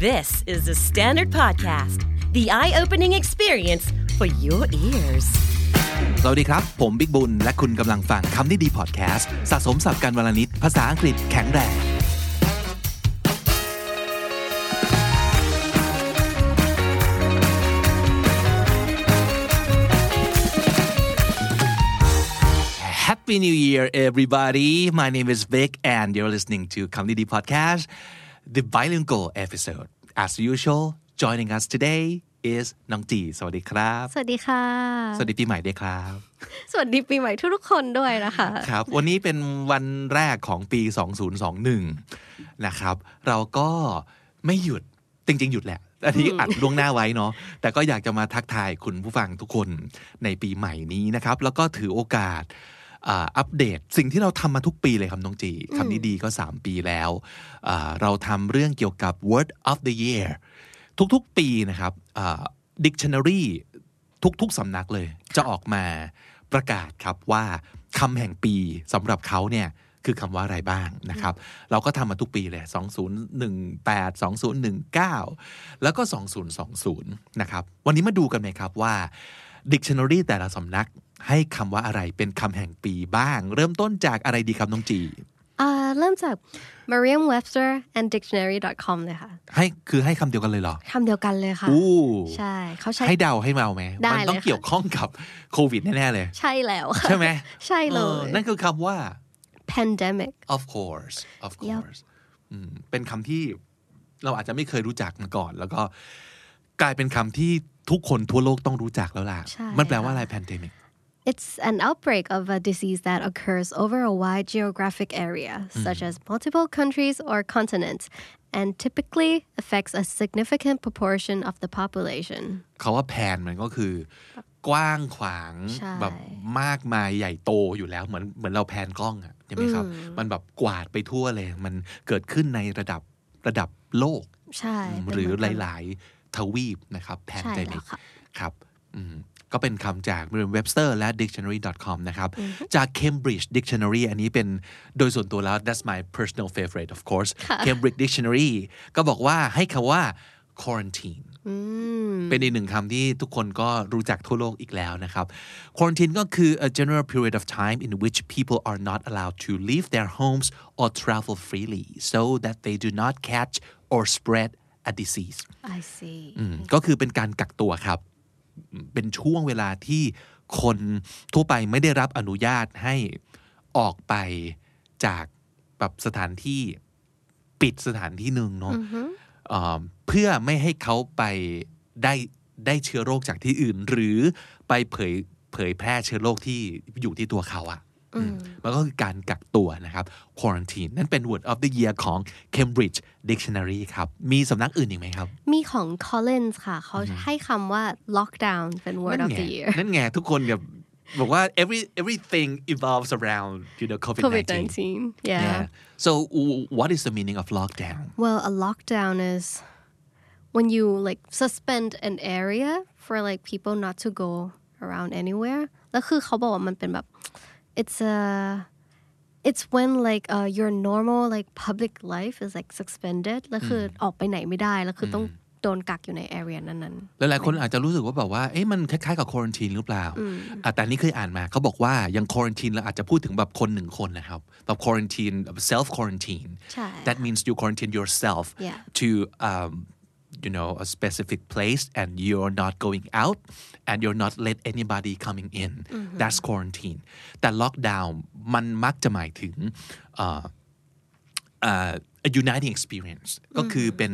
This is the Standard Podcast, the eye opening experience for your ears. สวัสดีครับ ผมบิ๊กบุญ และคุณกำลังฟังคำนี้ดีพอดแคสต์สะสมสับการวลนิดภาษาอังกฤษแข็งแรง Happy New Year, everybody. My name is Vic, and you're listening to Comedy Podcast, The bilingual episode. As usual, joining us today is น้องจีสวัสดีครับ สวัสดีค่ะ สวัสดีปีใหม่ด้วยครับ สวัสดีปีใหม่ทุกๆคนด้วยนะคะ ครับ วันนี้เป็นวันแรกของปี 2021 นะครับ เราก็ไม่หยุด จริง ๆ หยุดแหละ อันนี้อัดล่วงหน้าไว้เนาะ แต่ก็อยากจะมาทักทายคุณผู้ฟังทุกคนในปีใหม่นี้นะครับ แล้วก็ถือโอกาส อ่าอัปเดต สิ่งที่เราทำมาทุกปีเลยครับน้องจีคำนี้ดีก็ 3 ปีแล้วอ่าเราทำเรื่องเกี่ยวกับ word of the year ทุกๆปีนะครับอ่า dictionary ทุกๆสำนักเลย จะออกมาประกาศครับว่าคำแห่งปีสำหรับเขาเนี่ยคือคำว่าอะไรบ้างนะครับ เราก็ทำมาทุกปีเลย 2018 2019 แล้วก็ 2020 นะครับ วันนี้มาดูกันไหมครับว่า Dictionary แต่ละสำนัก ให้คำว่าอะไรเป็นคำแห่งปีบ้าง เริ่มต้นจากอะไรดีครับน้องจีอ่าเริ่มจาก Merriam-Webster and Dictionary.com เลยค่ะ ให้คือให้คำเดียวกันเลยเหรอคำเดียวกันเลยค่ะอู้ใช่เขาใช้ให้เดาให้เมาไหมได้มัต้องเลยค่ะเกี่ยวข้องกับโควิดแน่ๆเลย ใช่แล้วค่ะใช่ไหมใช่เลเออยนั่นคือคำว่า pandemic of course of Yep. course อืมเป็นคำที่เราอาจจะไม่เคยรู้จักมาก่อน แล้วก็กลายเป็นคำที่ทุกคนทั่วโลกต้องรู้จักแล้วล่ะใช่มันแปลว่าค่ะอะไร pandemic It's an outbreak of a disease that occurs over a wide geographic area, such as multiple countries or continents, and typically affects a significant proportion of the population. เขาว่าแพนมันก็คือกว้างขวางใช่แบบมากมายใหญ่โตอยู่แล้วเหมือนเหมือนเราแพนกล้องอะใช่ไหมครับ มันแบบกวาดไปทั่วเลย มันเกิดขึ้นในระดับระดับโลก ใช่อืมเป็นหรือเมืนกันหลาย ๆ ทวีปนะครับใช่แล้ว pandemic ค่ะครับอืม ก็เป็นคำจาก Merriam-Webster และ Dictionary.com นะครับ จาก Cambridge Dictionary อันนี้เป็นโดยส่วนตัวแล้ว that's my personal favorite of course Cambridge Dictionary ก็บอกว่าให้คำว่า quarantine เป็นอีกหนึ่งคำที่ทุกคนก็รู้จักทั่วโลกอีกแล้วนะครับ quarantine ก็คือ a general period of time in which people are not allowed to leave their homes or travel freely so that they do not catch or spread a disease I see อืมก็คือเป็นการกักตัวครับ เป็นช่วงเวลาที่คนทั่วไปไม่ได้รับอนุญาตให้ออกไปจากแบบสถานที่ปิดสถานที่หนึ่งเนาะเอ่อเพื่อไม่ให้เขาไปได้ได้เชื้อโรคจากที่อื่น หรือไปเผยเผยแพร่เชื้อโรคที่อยู่ที่ตัวเขาอะอื มมันก็คือการกักตัวนะครับ quarantine นั่นเป็น word of the year ของ Cambridge Dictionary ครับ มีสำนักอื่นอีกไหมครับ มีของ Collins ค่ะ เขาให้คำว่า lockdown เป็น word นั่ of นไง the year นั่นไงทุกคนกับบอกว่า every everything evolves around you know COVID 19 COVID-19 yeah. yeah so w- what is the meaning of lockdown well a lockdown is when you like suspend an area for like people not to go around anywhere แล้วคือเขาบอกว่ามันเป็นแบบ it's a it's when like uh, your normal like public life is like suspended แล้วคือออกไปไหนไม่ได้แล้วคือต้องโดนกักอยู่ใน area นั้นๆหลายๆคนอาจจะรู้สึกว่าแบบว่าเอ๊ะมันคล้ายๆกับ quarantine หรือเปล่าอะแต่อันนี่เคยอ่านมาเขาบอกว่ายัง quarantine เราอาจจะพูดถึงแบบคนหนึ่งคนนะครับแบบ quarantine self quarantine ใช่ that means you quarantine yourself Yeah. to um, you know a specific place and you're not going out and you're not let anybody coming in that's quarantine แต่ lockdown มันมักจะหมายถึงเอ่อ อ่า a uniting experience ก็คือเป็น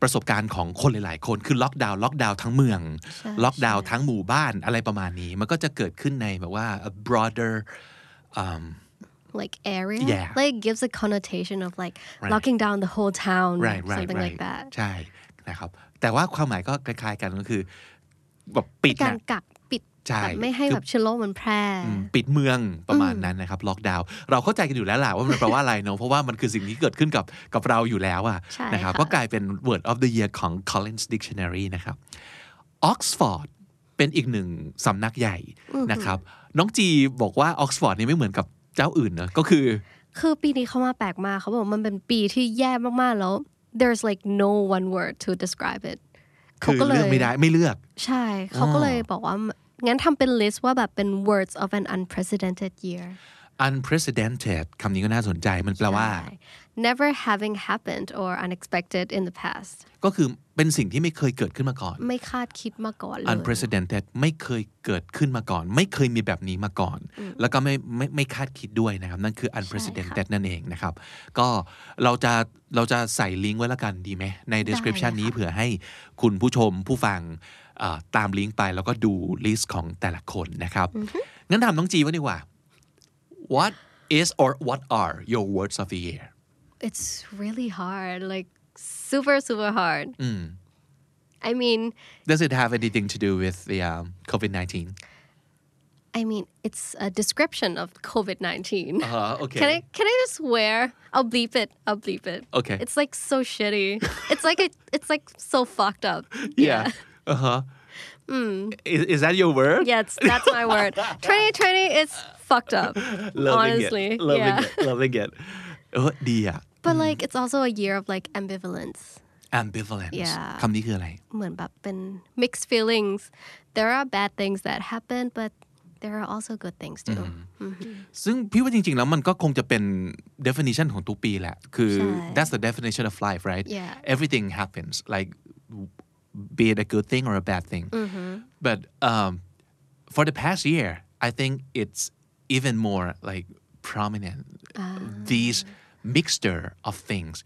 ประสบการณ์ของคนหลาย ๆ คนคือล็อกดาวน์ล็อกดาวน์ทั้งเมือง ล็อกดาวน์ทั้งหมู่บ้านอะไรประมาณนี้ มันก็จะเกิดขึ้นในแบบว่า a broader um, like area Yeah. like gives a connotation of like Right. locking down the whole town right right something right like that ใช่ นะครับ แต่ว่าความหมายก็คล้ายๆกันก็คือแบบปิดการนะกักปิดใช่แบบไม่ให้คือแบบเชื้อโรคมันแพร่ ปิดเมืองประมาณนั้นนะครับล็อกดาวน์เราเข้าใจกันอยู่แล้วล่ะว่ามันแปลว่าอะไรเนาะเพราะว่ามันคือสิ่งที่เกิดขึ้นกับกับเราอยู่แล้วอะใช่นะครับค่ะก็กลายเป็น word of the year ของ Collins Dictionary นะครับ Oxford เป็นอีกหนึ่งสำนักใหญ่นะครับ น้องจีบอกว่า Oxford นี่ไม่เหมือนกับเจ้าอื่นนะก็คือ คือปีนี้เขามาแปลกมากเขาบอกว่ามันเป็นปีที่แย่มากๆแล้ว there's like no one word to describe it เขาคือก็เลเลือกยไม่ได้ไม่เลือก ใช่เขาก็เลยบอกว่า งั้นทำเป็น list ว่าแบบเป็น words of an unprecedented year unprecedented คำนี้ก็น่าสนใจมันแปลว่าใช่ never having happened or unexpected in the past ก็คือเป็นสิ่งที่ไม่เคยเกิดขึ้นมาก่อน ไม่คาดคิดมาก่อนเลย unprecedented ไม่เคยเกิดขึ้นมาก่อน ไม่เคยมีแบบนี้มาก่อน แล้วก็ไม่ไม่ไม่คาดคิดด้วยนะครับ นั่นคือ unprecedented นั่นเองนะครับ ก็เราจะเราจะใส่ลิงก์ไว้แล้วกันดีไหมใน description นี้เผื่อให้คุณผู้ชมผู้ฟังเอ่อตามลิงก์ไปแล้วก็ดู list ของแต่ละคนนะครับ งั้นถามน้องจีว่าดีกว่า what is or what are your words of the year it's really hard like super super hard I mean does it have anything to do with the um, COVID-19 I mean it's a description of COVID-19 uh, okay Can I can I just swear? I'll bleep it. I'll bleep it. Okay. It's like so shitty. It's like a, it's like so fucked up. Yeah. Uh huh. Is, is that your word? Yeah, it's, that's my word. 2020 is fucked up. Loving honestly. it. Loving yeah. it. Loving it. เออดีอ่ะ But like it's also a year of like ambivalence. ambivalence Yeah. คำนี้คืออะไร เหมือนแบบเป็น mixed feelings. There are bad things that happen, but there are also good things too. ซึ่งพี่ว่าจริงๆ แล้วมันก็คงจะเป็น definition ของทุกปีแหละ คือ ใช่ that's the definition of life right Yeah. everything happens like be it a good thing or a bad thing but um, for the past year I think it's even more like prominent these mixture of things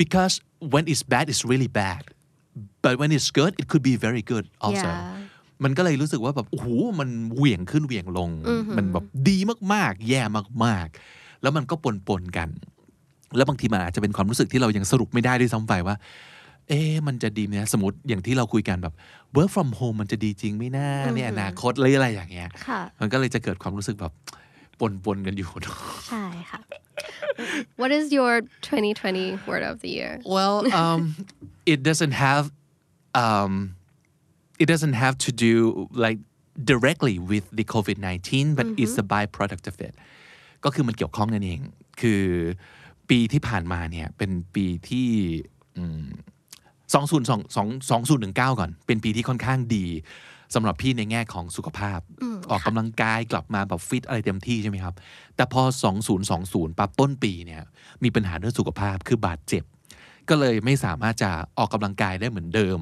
because when it's bad it's really bad but when it's good it could be very good also Yeah. มันก็เลยรู้สึกว่าแบบโอ้โหมันเหวี่ยงขึ้นเหวี่ยงลง มันแบบดีมากๆ แย่มากๆ แล้วมันก็ปนๆกัน แล้วบางทีมันอาจจะเป็นความรู้สึกที่เรายังสรุปไม่ได้ด้วยซ้ำไปว่า เอ๊ะมันจะดีไหมนะสมมติอย่างที่เราคุยกันแบบ work from home มันจะดีจริงไหมนะในอนาคตหรืออะไรอย่างเงี้ยค่ะมันก็เลยจะเกิดความรู้สึกแบบ ปนๆกันอยู่เนอะใช่ค่ะ What is your 2020 word of the year? Well, um, it doesn't have um, it doesn't have to do like directly with the COVID nineteen, but it's a byproduct of it. ก็คือมันเกี่ยวข้องนั่นเอง คือปีที่ผ่านมาเนี่ยเป็นปีที่สองศูนย์สองสองสองศูนย์หนึ่งเก้าก่อน เป็นปีที่ค่อนข้างดี สำหรับพี่ในแง่ของสุขภาพ ออกกำลังกายกลับมาแบบฟิตอะไรเต็มที่ใช่ไหมครับ แต่พอ 2020ปั๊บต้นปีเนี่ยมีปัญหาเรื่องสุขภาพคือบาดเจ็บ ก็เลยไม่สามารถจะออกกำลังกายได้เหมือนเดิม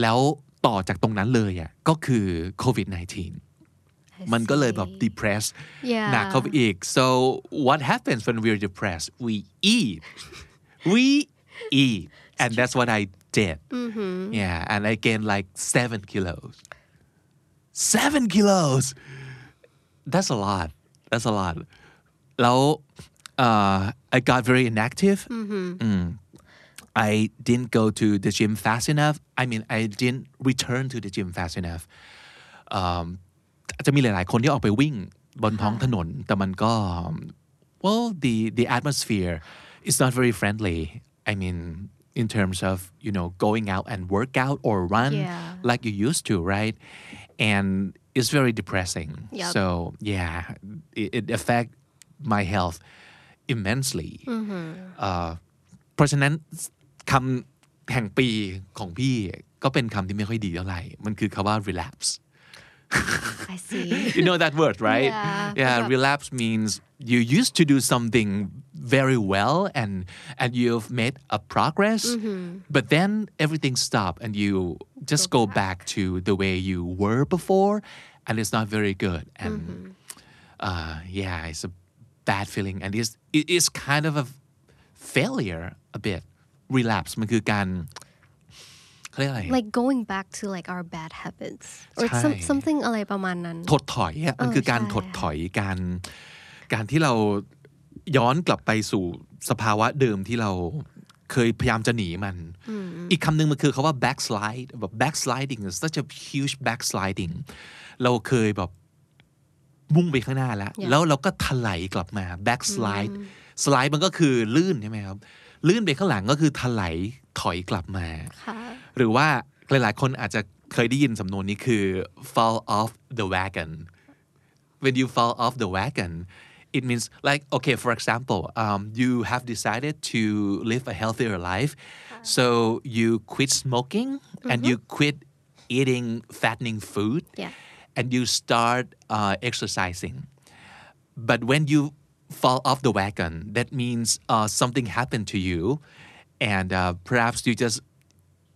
แล้วต่อจากตรงนั้นเลยอะก็คือโควิด -19 มันก็เลยแบบ see. depress Yeah. หนักเข้าไปอีก so what happens when we're depressed we eat we eat and that's what I did yeah and I gained like seven kilos seven kilos that's a lot that's a lot แล้ว uh, I got very inactive Mm. I didn't go to the gym fast enough I mean I didn't return to the gym fast enough um, อาจจะมีหลาย ๆ คนที่ออกไปวิ่งบนท้องถนน แต่มันก็ well the the atmosphere is not very friendly I mean in terms of you know going out and work out or run Yeah. like you used to right and it's very depressing Yup. so yeah it, it affect my health immensely เอ่อเพราะฉะนั้นคำแห่งปีของพี่ก็เป็นคำที่ไม่ค่อยดีเท่าไหร่ มันคือคำว่า relapse I see. you know that word right Yeah, yeah but- relapse means you used to do something very well and and you've made a progress but then everything stopped and you just go, back. to the way you were before and it's not very good and uh, yeah it's a bad feeling and it's it is kind of a failure a bit relapse มันคือการเขาเรียกอะไร Like going back to like our bad habits or some, ใช่ something อะไรประมาณนั้น ถดถอยอ่ะมันคือการ ใช่ ถดถอยการการที่เรา ย้อนกลับไปสู่สภาวะเดิมที่เราเคยพยายามจะหนีมัน อีกคำหนึ่งมันคือคาว่า backslide แบบ backsliding is such a huge backsliding เราเคยแบบมุ่งไปข้างหน้าแล้ว Yeah. แล้วเราก็ถลายกลับมา backslide slide มันก็คือลื่นใช่ไหมครับ ลื่นไปข้างหลังก็คือถลายถอยกลับมาค่ะหรือว่าหลาย ๆ คนอาจจะเคยได้ยินสำนวนนี้คือ fall off the wagon when you fall off the wagon it means like okay for example um, you have decided to live a healthier life. So you quit smoking and you quit eating fattening food Yeah. and you start uh, exercising. But when you fall off the wagon that means uh, something happened to you and uh, perhaps you just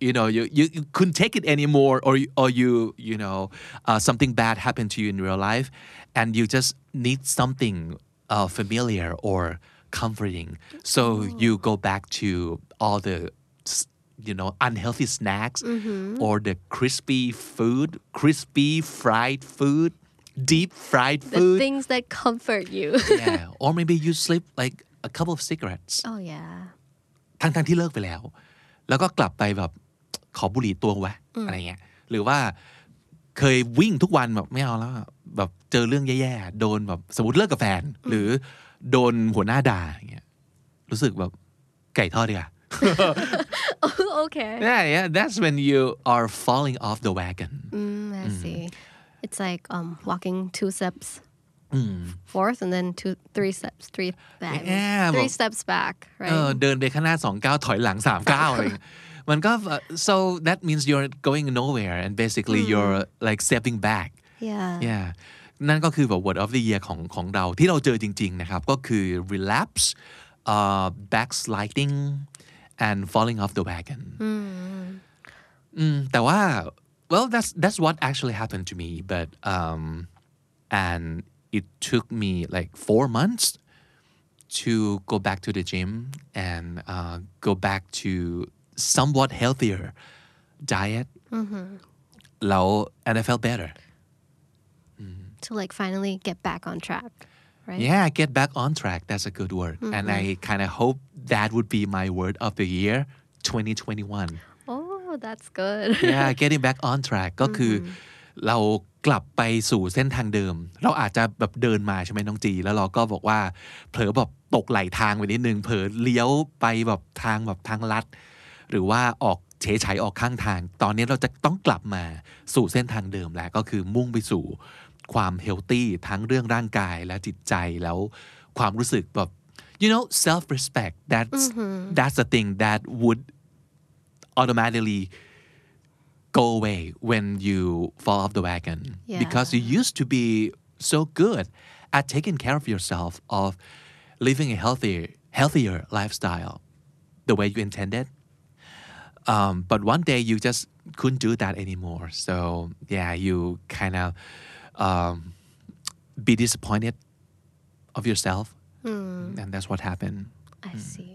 you know you, you, you couldn't take it anymore or you- or you you know uh, something bad happened to you in real life and you just need something uh, familiar or comforting so you go back to all the s- you know unhealthy snacks or the crispy food crispy fried food deep fried The food things that comfort you. yeah or maybe you slip like a couple of cigarettes oh yeah. ทั้งทั้งที่เลิกไปแล้ว แล้วก็กลับไปแบบขอบุหรี่ตัววะอะไรเงี้ย หรือว่า เคยวิ่งทุกวันแบบไม่เอาแล้วอะแบบเจอเรื่องแย่ๆ โดนแบบสมมติเลิกกับแฟน หรือโดนหัวหน้าด่าอย่างเงี้ยรู้สึกแบบไก่ทอดดีกว่า okay. yeah yeah that's when you are falling off the wagon Mm, I see. It's like um walking two steps forth and then two three steps three back. Yeah, three but- steps back, เอ right? อเดินไปข้างหน้าสองก้าวถอยหลังสามก้าวอะไรอย่างเงี้ย มันก็ so that means you're going nowhere and basically you're like stepping back yeah. yeah นั่นก็คือแบบ word of the year ของของเราที่เราเจอจริง ๆ นะครับ ก็คือ relapse uh, backsliding and falling off the wagon อืมแต่ว่า well that's that's what actually happened to me but um and it took me like four months to go back to the gym and uh, go back to somewhat healthier diet แล้ว and I felt better To like finally get back on track, right? Yeah, get back on track. That's a good word. And I kind of hope that would be my word of the year 2021. Oh, that's good. Yeah, getting back on track ก็คืออเรากลับไปสู่เส้นทางเดิม เราอาจจะแบบเดินมาใช่ไหมน้องจี แล้วเราก็บอกว่าเผลอแบบตกไหลทางไปนิดนึง เผลอเลี้ยวไปแบบทางแบบทางลัด หรือว่าออกเฉยๆออกข้างทาง ตอนนี้เราจะต้องกลับมาสู่เส้นทางเดิมแล้วก็คือมุ่งไปสู่ความเฮลตี้ทั้งเรื่องร่างกายและจิตใจแล้วความรู้สึกแบบ you know self respect that's that's the thing that would automatically go away when you fall off the wagon Yeah. because you used to be so good at taking care of yourself of living a healthier healthier lifestyle the way you intended um, but one day you just couldn't do that anymore so yeah you kind of um, be disappointed of yourself and that's what happened I see.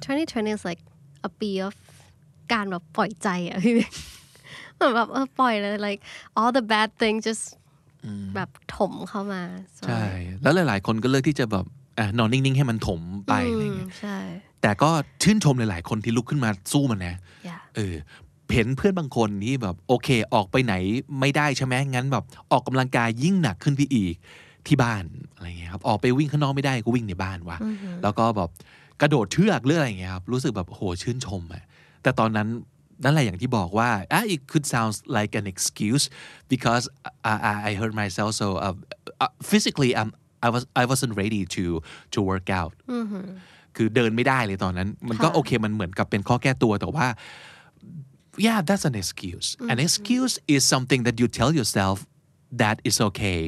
2020 is like a ปี of การแบบปล่อยใจอะ พี่เหมือนแบบเออปล่อยเลย like all the bad things just แบบถมเข้ามา so ใช่ แล้วหลาย ๆ คนก็เลือกที่จะแบบอ่ะ นอนนิ่ง ๆ ให้มันถมไปอะไรอืมเงี้ยใช่แต่ก็ชื่นชมหลาย ๆ คนที่ลุกขึ้นมาสู้มันนะ yeah เออเห็นเพื่อนบางคนที่แบบโอเค ออกไปไหนไม่ได้ใช่ไหมงั้นแบบออกกำลังกายยิ่งหนักขึ้นไปอีกที่บ้านอะไรเงี้ยครับออกไปวิ่งข้างนอกไม่ได้ก็วิ่งในบ้านวะแล้วก็แบบกระโดดเชือกเรื่องอะไรเงี้ยครับรู้สึกแบบโหชื่นชมอะแต่ตอนนั้นนั่นแหละอย่างที่บอกว่า ah, it could sound like an excuse because I, I, I heard myself so uh, uh, physically um, I was I wasn't ready to to work out คือเดินไม่ได้เลยตอนนั้น มันก็ ค่ะ โอเคมันเหมือนกับเป็นข้อแก้ตัวแต่ว่า yeah that's an excuse an excuse is something that you tell yourself that it's okay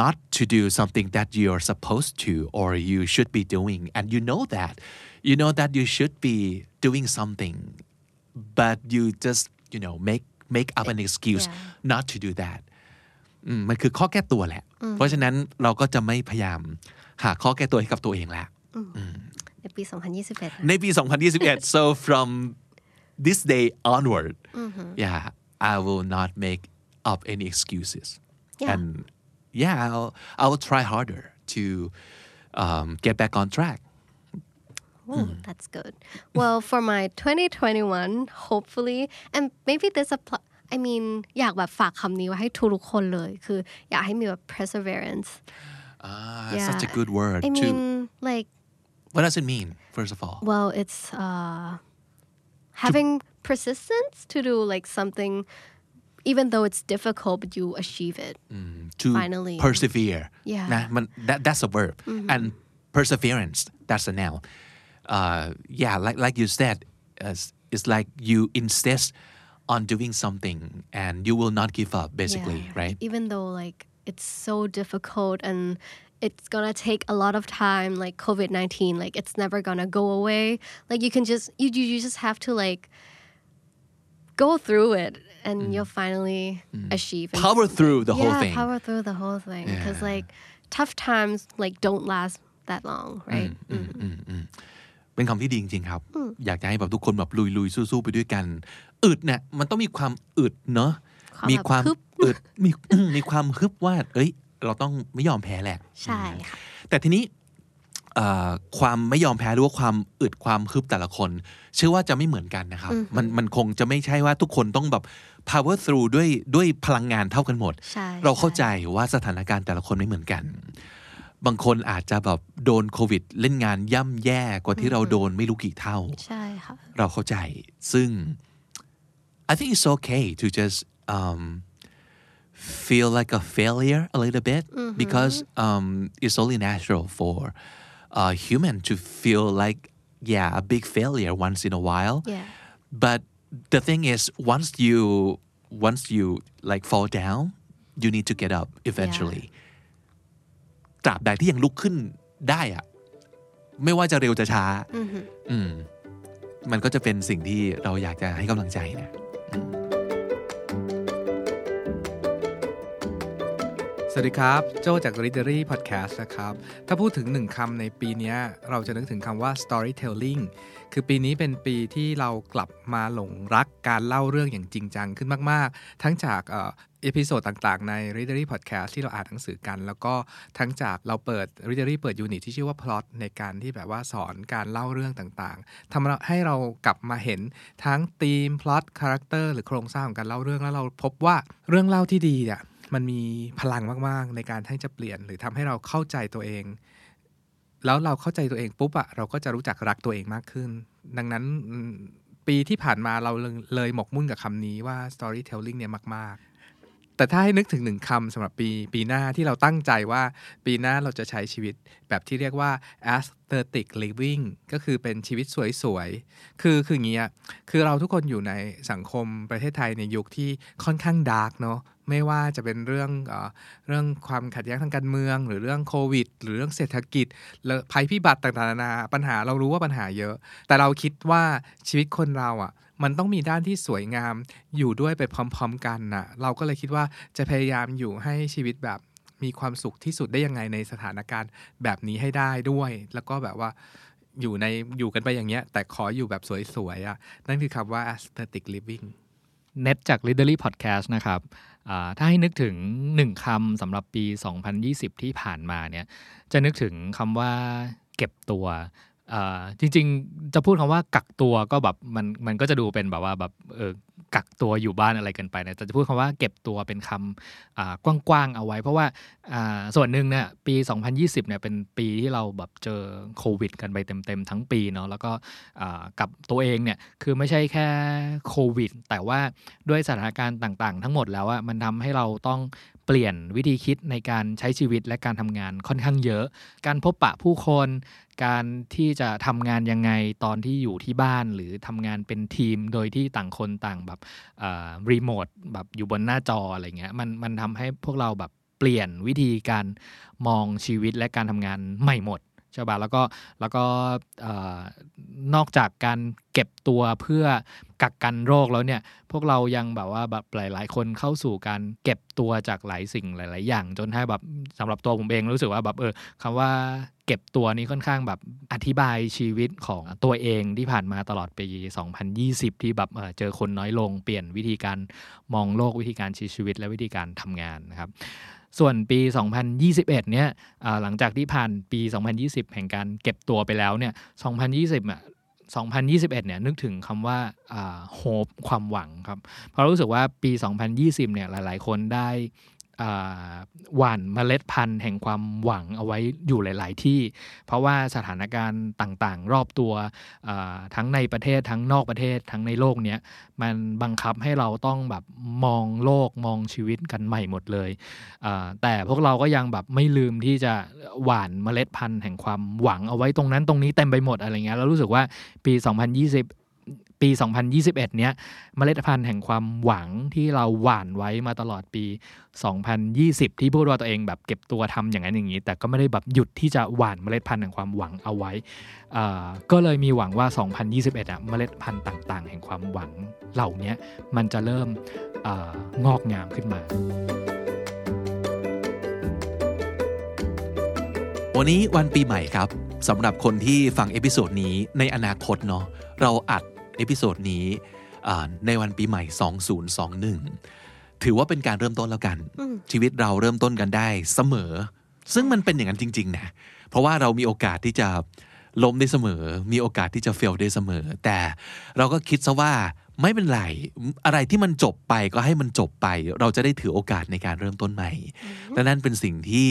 not to do something that you're supposed to or you should be doing and you know that you know that you should be doing something but you just you know make make up an excuse Yeah. not to do that อืมมันคือข้อแก้ตัวแหละ เพราะฉะนั้นเราก็จะไม่พยายามหาข้อแก้ตัวให้กับตัวเองแล้วในปี 2021นะในปี 2021 so from this day onward yeah I will not make up any excuses Yeah. and yeah I'll, I will try harder to um, get back on track Oh, that's good. Well, for my 2021, hopefully, and maybe this apply. I mean อยากแบบฝากคำนี้ไว้ให้ทุกๆคนเลย คืออยากให้มีแบบ perseverance ah Yeah. such a good word I to mean like what does it mean first of all well it's uh having persistence to do like something even though it's difficult but you achieve it to Finally. persevere Yeah. นะมัน that that's a verb and perseverance that's a noun uh, yeah like like you said uh, it's like you insist on doing something and you will not give up basically Yeah. right Even though like it's so difficult and it's gonna take a lot of time, like COVID nineteen, like it's never gonna go away. Like you can just you you you just have to like go through it and mm. you'll finally mm. achieve and- power through the whole yeah, thing power through the whole thing. Because Yeah. like tough times like don't last that long, right? Mm, mm-hmm. เป็นคำที่ดีจริงๆครับ อยากจะให้แบบทุกคนแบบลุยๆสู้ๆไปด้วยกัน อึดเนี่ยมันต้องมีความอึดเนาะความมีความแบบฮึบอึดมีอืมมีความฮึบว่า เอ้ย เราต้องไม่ยอมแพ้แหละ ใช่ค่ะแต่ทีนี้เอ่อความไม่ยอมแพ้หรือว่าความอึดความฮึบแต่ละคน เชื่อว่าจะไม่เหมือนกันนะครับ มันมันคงจะไม่ใช่ว่าทุกคนต้องแบบ power through ด้วยด้วยพลังงานเท่ากันหมดใช่เราเข้าใช่ใจว่าสถานการณ์แต่ละคนไม่เหมือนกัน บางคนอาจจะแบบโดนโควิด เล่นงานย่ำแย่กว่าที่เราโดนไม่รู้กี่เท่า ใช่ค่ะ เราเข้าใจ ซึ่ง I think it's okay to just um, feel like a failure a little bit because um, it's only natural for a human to feel like yeah a big failure once in a while Yeah. but the thing is once you once you like fall down you need to get up eventually ตราบใดที่ยังลุกขึ้นได้อะไม่ว่าจะเร็วจะช้า อืม มันก็จะเป็นสิ่งที่เราอยากจะให้กำลังใจนะสวัสดีครับ โจจาก Literary Podcast นะครับ ถ้าพูดถึงหนึ่งคำในปีเนี้ยเราจะนึกถึงคำว่า storytelling คือปีนี้เป็นปีที่เรากลับมาหลงรักการเล่าเรื่องอย่างจริงจังขึ้นมาก ๆ ทั้งจาก episode ต่างๆ ใน Literary Podcast ที่เราอ่านหนังสือกัน แล้วก็ทั้งจากเราเปิด Literary เปิด unit ที่ชื่อว่า plot ในการที่แบบว่าสอนการเล่าเรื่องต่างๆทำให้เรากลับมาเห็นทั้งธีม plot character หรือโครงสร้างของการเล่าเรื่องแล้วเราพบว่าเรื่องเล่าที่ดีเนี่ยมันมีพลังมากๆ ในการที่จะเปลี่ยน หรือทำให้เราเข้าใจตัวเอง แล้วเราเข้าใจตัวเองปุ๊บอะเราก็จะรู้จักรักตัวเองมากขึ้น ดังนั้นปีที่ผ่านมาเราเลยเลยหมกมุ่นกับคำนี้ว่า storytelling เนี่ยมากๆ แต่ถ้าให้นึกถึงหนึ่งคำสำหรับปีปีหน้าที่เราตั้งใจว่าปีหน้าเราจะใช้ชีวิตแบบที่เรียกว่า aesthetic living ก็คือเป็นชีวิตสวยๆ คือคืออย่างเงี้ยคือเราทุกคนอยู่ในสังคมประเทศไทยในยุคที่ค่อนข้างดาร์กเนาะไม่ว่าจะเป็นเรื่องเอเรื่องความขัดแย้งทางการเมือง หรือเรื่องโควิด หรือเรื่องเศรษฐกิจภัยพิบัติต่างๆนานาปัญหาเรารู้ว่าปัญหาเยอะ แต่เราคิดว่าชีวิตคนเราอะ มันต้องมีด้านที่สวยงามอยู่ด้วยไปพร้อม ๆ กันนะเราก็เลยคิดว่าจะพยายามอยู่ให้ชีวิตแบบมีความสุขที่สุดได้ยังไงในสถานการณ์แบบนี้ให้ได้ด้วย แล้วก็แบบว่าอยู่ในอยู่กันไปอย่างเงี้ย แต่ขออยู่แบบสวยๆอะนั่นคือคำว่า aesthetic living เน็ตจาก l i t e r y Podcast นะครับถ้าให้นึกถึงหนึ่งคำสำหรับปี 2020 ที่ผ่านมาเนี่ย จะนึกถึงคำว่าเก็บตัว จริงๆ จะพูดคำว่ากักตัวก็แบบมันมันก็จะดูเป็นแบบว่าแบบเออกักตัวอยู่บ้านอะไรกันไปนะแต่จะพูดคำว่าเก็บตัวเป็นคำอ่ากว้างๆเอาไว้ เพราะว่าส่วนหนึ่งเนี่ยปี 2020เนี่ยเป็นปีที่เราแบบเจอโควิด กันไปเต็มๆ ทั้งปีเนาะแล้วก็กับตัวเองเนี่ยคือไม่ใช่แค่โควิด แต่ว่าด้วยสถานการณ์ต่างๆ ทั้งหมดแล้วอะมันทำให้เราต้อง เปลี่ยนวิธีคิดในการใช้ชีวิตและการทำงานค่อนข้างเยอะ การพบปะผู้คน การที่จะทำงานยังไงตอนที่อยู่ที่บ้านหรือทำงานเป็นทีม โดยที่ต่างคนต่างแบบรีโมทแบบอยู่บนหน้าจออะไรเงี้ยมันมันทำให้พวกเราแบบเปลี่ยนวิธีการมองชีวิตและการทำงานใหม่หมด ใช่ปะแล้วก็แล้วก็นอกจากการเก็บตัวเพื่อกักกันโรคแล้วเนี่ย พวกเรายังแบบว่าแบบหลาย ๆ คนเข้าสู่การเก็บตัวจากหลายสิ่งหลาย ๆ อย่าง จนให้แบบสำหรับตัวผมเองรู้สึกว่าแบบเออคำว่าเก็บตัวนี้ค่อนข้างแบบอธิบายชีวิตของตัวเองที่ผ่านมาตลอดปี 2020 ที่แบบเเจอคนน้อยลงเปลี่ยนวิธีการมองโลกวิธีการใช้ชีวิตและวิธีการทำงานนะครับ ส่วนปี 2021 เนี่ยหลังจากที่ผ่านปี 2020 แห่งการเก็บตัวไปแล้วเนี่ย 2020อะ2021 เนี่ยนึกถึงคำว่าโฮปความหวังครับ เพราะรู้สึกว่าปี 2020 เนี่ยหลาย ๆ คนได้ หว่านเมล็ดพันธุ์แห่งความหวังเอาไว้อยู่หลาย ๆ ที่ เพราะว่าสถานการณ์ต่าง ๆ รอบตัวทั้งในประเทศทั้งนอกประเทศทั้งในโลกเนี้ยมันบังคับให้เราต้องแบบมองโลกมองชีวิตกันใหม่หมดเลย แต่พวกเราก็ยังแบบไม่ลืมที่จะหว่านเมล็ดพันธุ์แห่งความหวังเอาไว้ตรงนั้นตรงนี้เต็มไปหมดอะไรเงี้ยแล้วรู้สึกว่าปี 2020 ปี 2021 เนี้ยเมล็ดพันธุ์แห่งความหวังที่เราหว่านไว้มาตลอดปี 2020 ที่พูดว่าตัวเองแบบเก็บตัวทำอย่างนั้นอย่างนี้ แต่ก็ไม่ได้แบบหยุดที่จะหว่านเมล็ดพันธุ์แห่งความหวังเอาไว้ก็เลยมีหวังว่า 2021 อะเมล็ดพันธุ์ต่าง ๆ แห่งความหวังเหล่านี้มันจะเริ่มงอกงามขึ้นมาวันนี้วันปีใหม่ครับสำหรับคนที่ฟัง episode นี้ในอนาคตเนาะเราอัด episode นี้อ่าในวันปีใหม่ 2021 ถือว่าเป็นการเริ่มต้นแล้วกัน ชีวิตเราเริ่มต้นกันได้เสมอ ซึ่งมันเป็นอย่างนั้นจริง ๆ นะ เพราะว่าเรามีโอกาสที่จะล้มได้เสมอ มีโอกาสที่จะเฟลได้เสมอ แต่เราก็คิดซะว่าไม่เป็นไร อะไรที่มันจบไปก็ให้มันจบไป เราจะได้ถือโอกาสในการเริ่มต้นใหม่ และนั่นเป็นสิ่งที่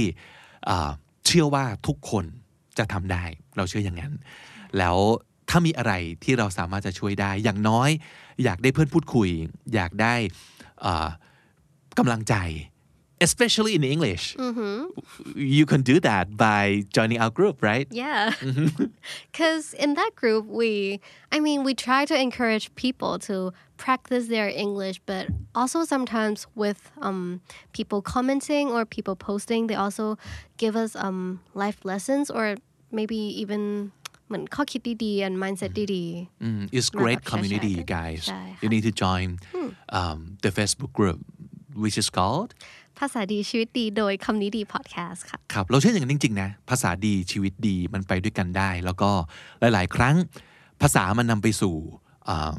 อ่าเชื่อว่าทุกคนจะทำได้ เราเชื่ออย่างนั้น แล้ว ถ้ามีอะไรที่เราสามารถจะช่วยได้ อย่างน้อย อยากได้เพื่อนพูดคุย อยากได้อ่ากำลังใจ especially in English you can do that by joining our group right Yeah. Because in that group, we, I mean, we try to encourage people to practice their English, but also sometimes with um, people commenting or people posting, they also give us um, life lessons or maybe even เหมือนข้อคิดดีๆ and mindset ดี Mm, it's great Sure, community sure. you guys Sure. you need to join um, the Facebook group which is called ๆภาษาดีชีวิตดีโดยคำนี้ดีพอดแคสต์ค่ะครับเราเชื่ออย่างนั้นจริงๆนะภาษาดีชีวิตดีมันไปด้วยกันได้ แล้วก็หลายๆ ครั้งภาษามันนำไปสู่อ่า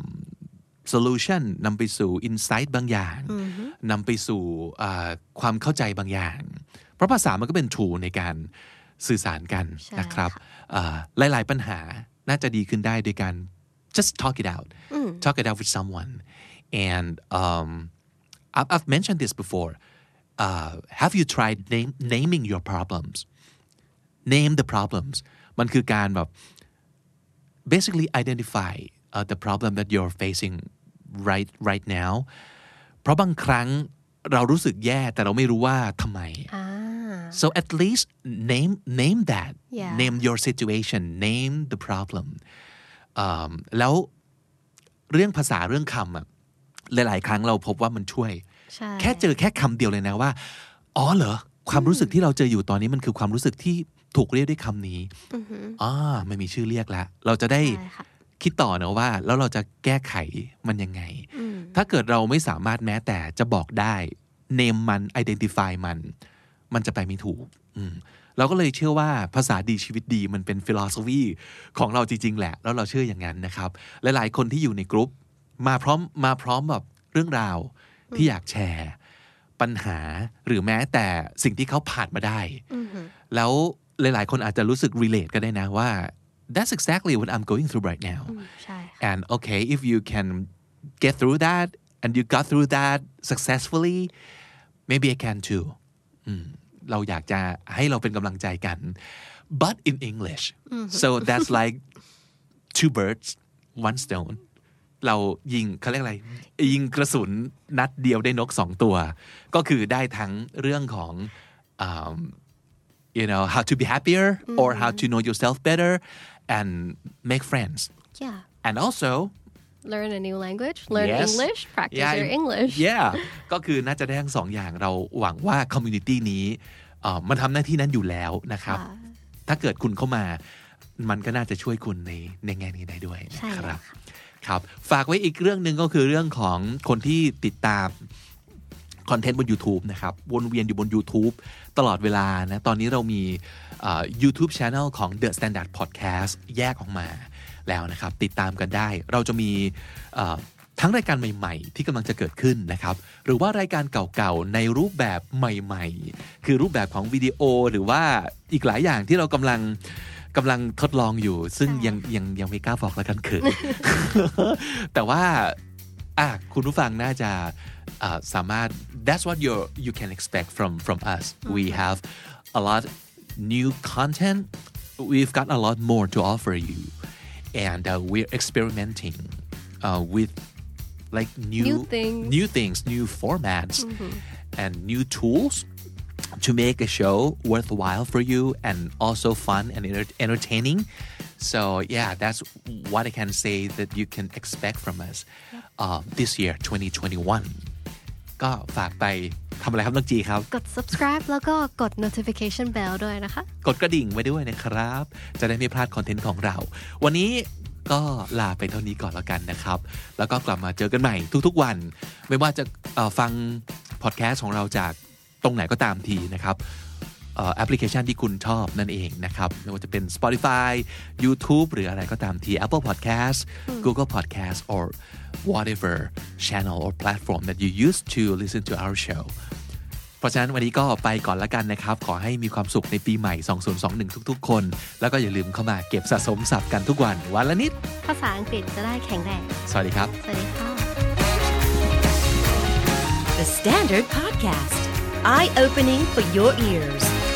solution นำไปสู่ insight บางอย่างนำไปสู่อ่าความเข้าใจบางอย่าง เพราะภาษามันก็เป็น tool ในการ สื่อสารกันใช่นะครับอ่าหลาย ๆ ปัญหาน่าจะดีขึ้นได้โดยการ just talk it out talk it out with someone and um, I've, I've mentioned this before uh, have you tried name, naming your problems name the problems มันคือการแบบ basically identify uh, the problem that you're facing right right now เพราะบางครั้งเรารู้สึกแย่แต่เราไม่รู้ว่าทำไม so at least name name that Yeah. name your situation name the problem อืมแล้วเรื่องภาษาเรื่องคำอะหลาย ๆ ครั้งเราพบว่ามันช่วยใช่แค่เจอแค่คำเดียวเลยนะว่า อ๋อเหรอ ความรู้สึกที่เราเจออยู่ตอนนี้มันคือความรู้สึกที่ถูกเรียกด้วยคำนี้อ่าไม่มีชื่อเรียกแล้ว เราจะได้ใช่ค่ะคิดต่อนะว่า แล้วเราจะแก้ไขมันยังไง ถ้าเกิดเราไม่สามารถแม้แต่จะบอกได้ name มัน identify มัน มันจะไปไม่ถูกอืมเราก็เลยเชื่อว่าภาษาดีชีวิตดีมันเป็น philosophy ของเราจริง ๆ แหละ แล้วเราเชื่ออย่างนั้นนะครับ หลายๆ คนที่อยู่ในกรุ๊ปมาพร้อมมาพร้อมแบบเรื่องราวที่อยากแชร์ ปัญหาหรือแม้แต่สิ่งที่เขาผ่านมาได้ แล้วหลายๆ คนอาจจะรู้สึก relate ก็ได้นะว่า that's exactly what I'm going through right now ใช่ and okay if you can get through that and you got through that successfully maybe I can too อืม เราอยากจะให้เราเป็นกำลังใจกัน but in English so that's like two birds one stone เรายิงเขาเรียกอะไร ยิงกระสุนนัดเดียวได้นกสองตัว ก็คือได้ทั้งเรื่องของอ่า you know how to be happier or how to know yourself better and make friends yeah and also learn a new language learn Yes. English practice Yeah, your English yeah ก็คือน่าจะได้ทั้งสองอย่างเราหวังว่า community นี้เอ่อมันทำหน้าที่นั้นอยู่แล้วนะครับค่ะถ้าเกิดคุณเข้ามา มันก็น่าจะช่วยคุณในในแง่นี้ได้ด้วยนะใช่คแล้รัวบค่ะครับ ฝากไว้อีกเรื่องหนึ่งก็คือเรื่องของคนที่ติดตามคอนเทนต์บน YouTube นะครับ วนเวียนอยู่บน YouTube ตลอดเวลานะ ตอนนี้เรามีเอ่อ YouTube Channel ของ The Standard Podcast แยกออกมา แล้วนะครับ ติดตามกันได้ เราจะมีเอ่อทั้งรายการใหม่ ๆ ที่กำลังจะเกิดขึ้นนะครับ หรือว่ารายการเก่าๆ ในรูปแบบใหม่ๆ คือรูปแบบของวิดีโอหรือว่าอีกหลายอย่างที่เรากำลังกำลังทดลองอยู่ ซึ่งยังยังยังไม่กล้าบอกแล้วกันเขินแต่ว่าอะคุณผู้ฟังน่าจะเอ่อสามารถ that's what you you can expect from from us we have a lot new content we've got a lot more to offer you and uh, we're experimenting uh, with like new New things. new things new formats and new tools to make a show worthwhile for you and also fun and enter- entertaining. So yeah, that's what I can say that you can expect from us uh, this year, 2021. ก็ฝากไปทำอะไรครับน้องจีครับ กด subscribe แล้วก็กด notification bell ด้วยนะคะ กดกระดิ่งไว้ด้วยนะครับ จะได้ไม่พลาด content ของเรา วันนี้ก็ลาไปเท่านี้ก่อนแล้วกันนะครับ แล้วก็กลับมาเจอกันใหม่ทุกๆวัน ไม่ว่าจะเอ่อฟังพอดแคสต์ของเราจากตรงไหนก็ตามทีนะครับเอ่อแอปพลิเคชันที่คุณชอบนั่นเองนะครับไม่ว่าจะเป็น Spotify YouTube หรืออะไรก็ตามที Apple Podcast Google Podcast or whatever channel or platform that you use to listen to our show เพราะฉะนั้นวันนี้ก็ไปก่อนละกันนะครับ ขอให้มีความสุขในปีใหม่ 2021 ทุกๆ คน แล้วก็อย่าลืมเข้ามาเก็บสะสมศัพท์กันทุกวัน วันละนิด ภาษาอังกฤษจะได้แข็งแรง สวัสดีครับ สวัสดีค่ะ The Standard Podcast, eye opening for your ears.